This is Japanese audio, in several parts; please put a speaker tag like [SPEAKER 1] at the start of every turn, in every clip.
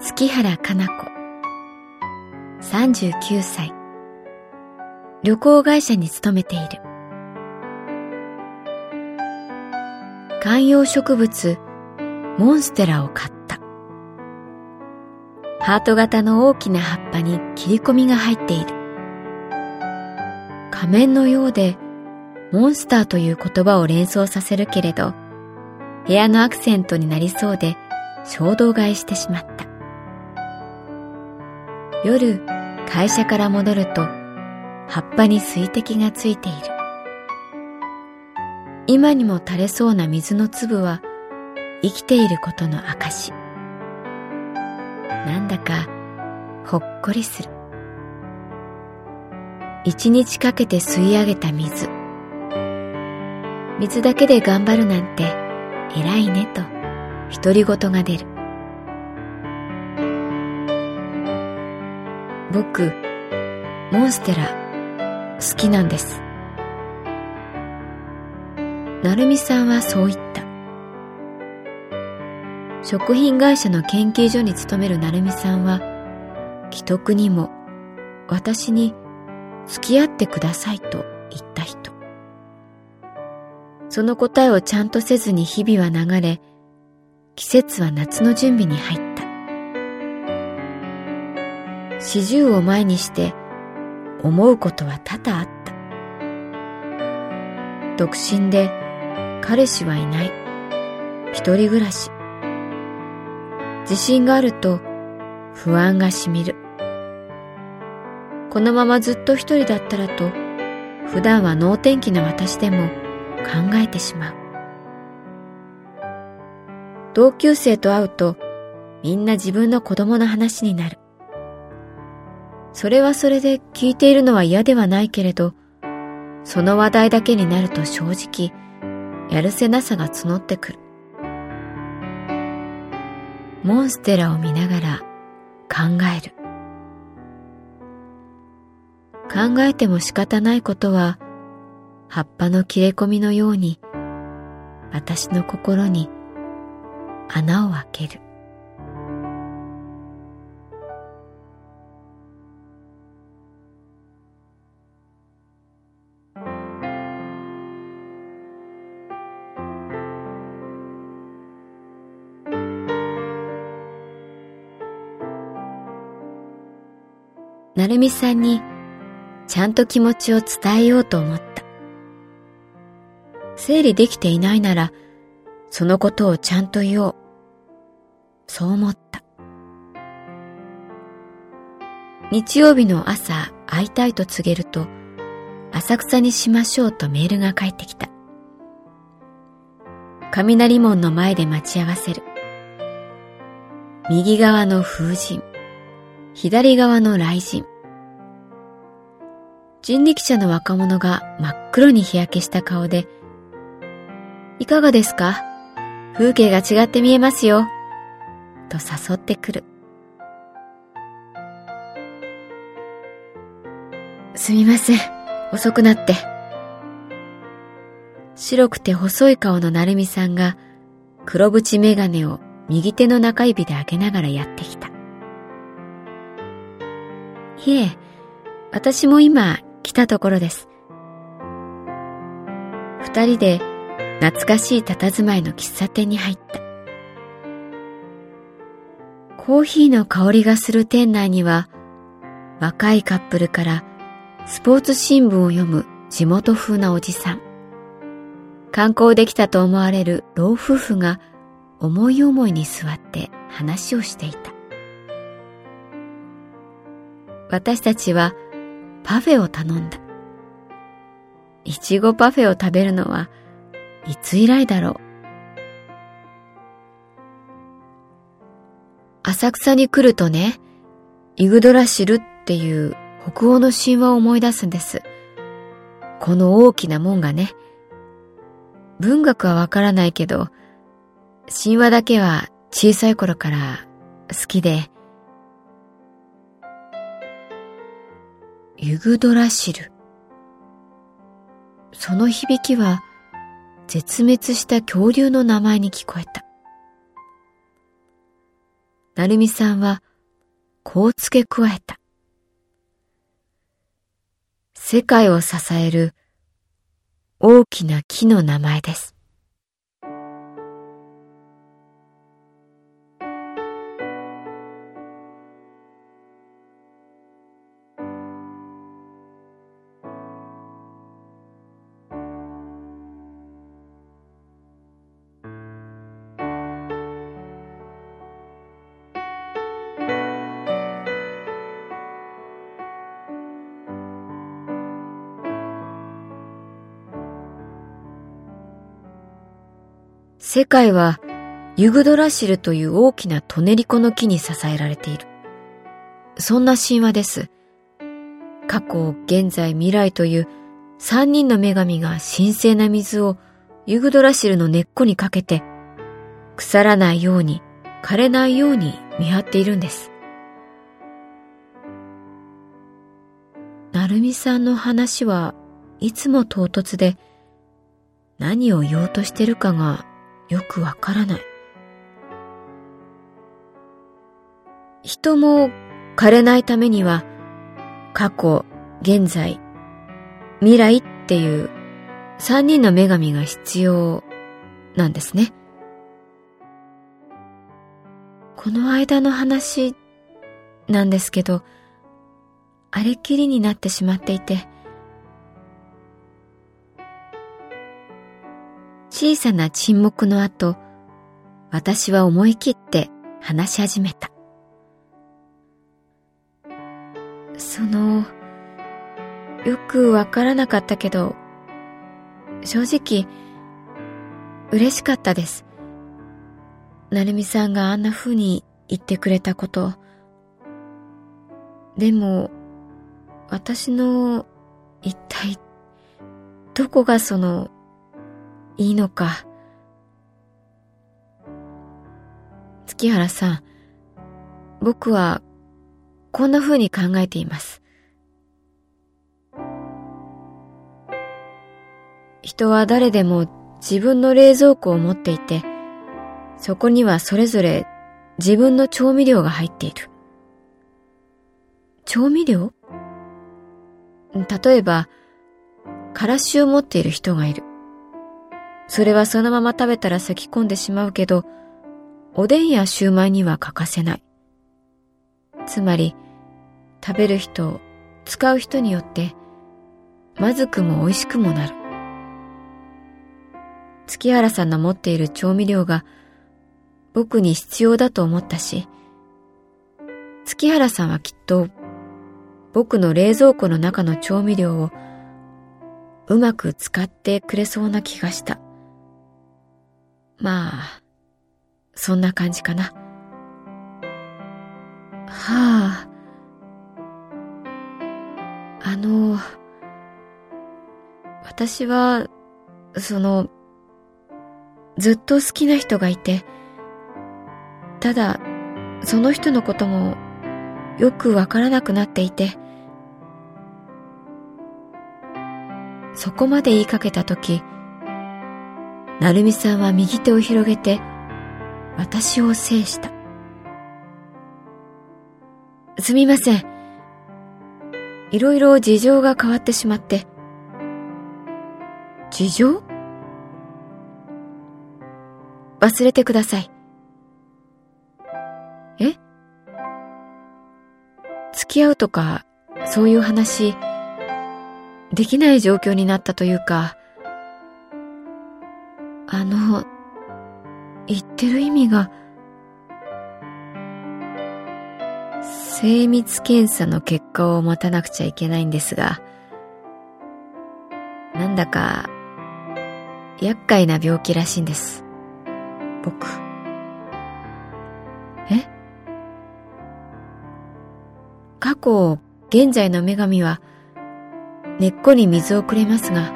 [SPEAKER 1] 月原かな子。39歳。旅行会社に勤めている。観葉植物モンステラを買った。ハート型の大きな葉っぱに切り込みが入っている。仮面のようでモンスターという言葉を連想させるけれど部屋のアクセントになりそうで衝動買いしてしまった。夜、会社から戻ると、葉っぱに水滴がついている。今にも垂れそうな水の粒は、生きていることの証。なんだか、ほっこりする。一日かけて吸い上げた水。水だけで頑張るなんて偉いねと。独り言が出る僕モンステラ好きなんです。成美さんはそう言った。食品会社の研究所に勤める成美さんは既得にも私に付き合ってくださいと言った人。その答えをちゃんとせずに日々は流れ季節は夏の準備に入った。四十を前にして思うことは多々あった。独身で彼氏はいない。一人暮らし。自信があると不安がしみる。このままずっと一人だったらと普段は能天気な私でも考えてしまう。同級生と会うとみんな自分の子供の話になる。それはそれで聞いているのは嫌ではないけれど、その話題だけになると正直、やるせなさが募ってくる。モンステラを見ながら考える。考えても仕方ないことは、葉っぱの切れ込みのように、私の心に穴を開ける成美さんにちゃんと気持ちを伝えようと思った。整理できていないならそのことをちゃんと言おう。そう思った。日曜日の朝会いたいと告げると、浅草にしましょうとメールが返ってきた。雷門の前で待ち合わせる。右側の風神、左側の雷神。人力車の若者が真っ黒に日焼けした顔で、いかがですか？風景が違って見えますよ。と誘ってくる。すみません。遅くなって。白くて細い顔の成美さんが黒縁メガネを右手の中指で上げながらやってきた。いえ、私も今来たところです。二人で懐かしい佇まいの喫茶店に入った。コーヒーの香りがする店内には若いカップルからスポーツ新聞を読む地元風なおじさん。観光できたと思われる老夫婦が思い思いに座って話をしていた。私たちはパフェを頼んだ。いちごパフェを食べるのはいつ以来だろう。浅草に来るとね、イグドラシルっていう北欧の神話を思い出すんです。この大きな門がね、文学はわからないけど、神話だけは小さい頃から好きで、ユグドラシル。その響きは絶滅した恐竜の名前に聞こえた。成美さんはこう付け加えた。世界を支える大きな木の名前です。世界はユグドラシルという大きなトネリコの木に支えられている。そんな神話です。過去、現在、未来という三人の女神が神聖な水をユグドラシルの根っこにかけて、腐らないように、枯れないように見張っているんです。なるみさんの話はいつも唐突で、何を言おうとしてるかがよくわからない。人も枯れないためには、過去、現在、未来っていう三人の女神が必要なんですね。この間の話なんですけど、あれきりになってしまっていて、小さな沈黙の後、私は思い切って話し始めた。その、よくわからなかったけど、正直、嬉しかったです。なるみさんがあんな風に言ってくれたこと。でも、私の一体、どこがそのいいのか。月原さん、僕はこんな風に考えています。人は誰でも自分の冷蔵庫を持っていて、そこにはそれぞれ自分の調味料が入っている。調味料？例えば、からしを持っている人がいる。それはそのまま食べたら咳き込んでしまうけど、おでんやシューマイには欠かせない。つまり、食べる人、使う人によって、まずくも美味しくもなる。月原さんの持っている調味料が僕に必要だと思ったし、月原さんはきっと僕の冷蔵庫の中の調味料をうまく使ってくれそうな気がした。まあ、そんな感じかな。はあ。あの、私は、その、ずっと好きな人がいて、ただ、その人のこともよくわからなくなっていて、そこまで言いかけたとき、成美さんは右手を広げて私を制した。すみません。いろいろ事情が変わってしまって。事情？忘れてください。え？付き合うとか、そういう話、できない状況になったというか、あの、言ってる意味が、精密検査の結果を待たなくちゃいけないんですが、なんだか、厄介な病気らしいんです。僕。え？過去、現在の女神は、根っこに水をくれますが、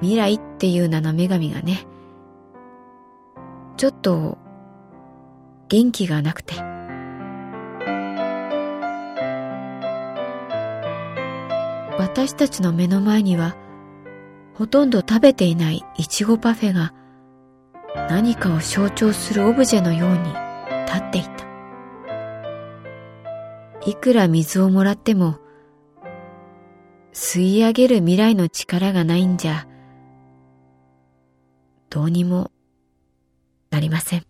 [SPEAKER 1] 未来っていう名の女神がね、ちょっと、元気がなくて。私たちの目の前には、ほとんど食べていないいちごパフェが何かを象徴するオブジェのように立っていた。いくら水をもらっても、吸い上げる未来の力がないんじゃ、どうにもなりません。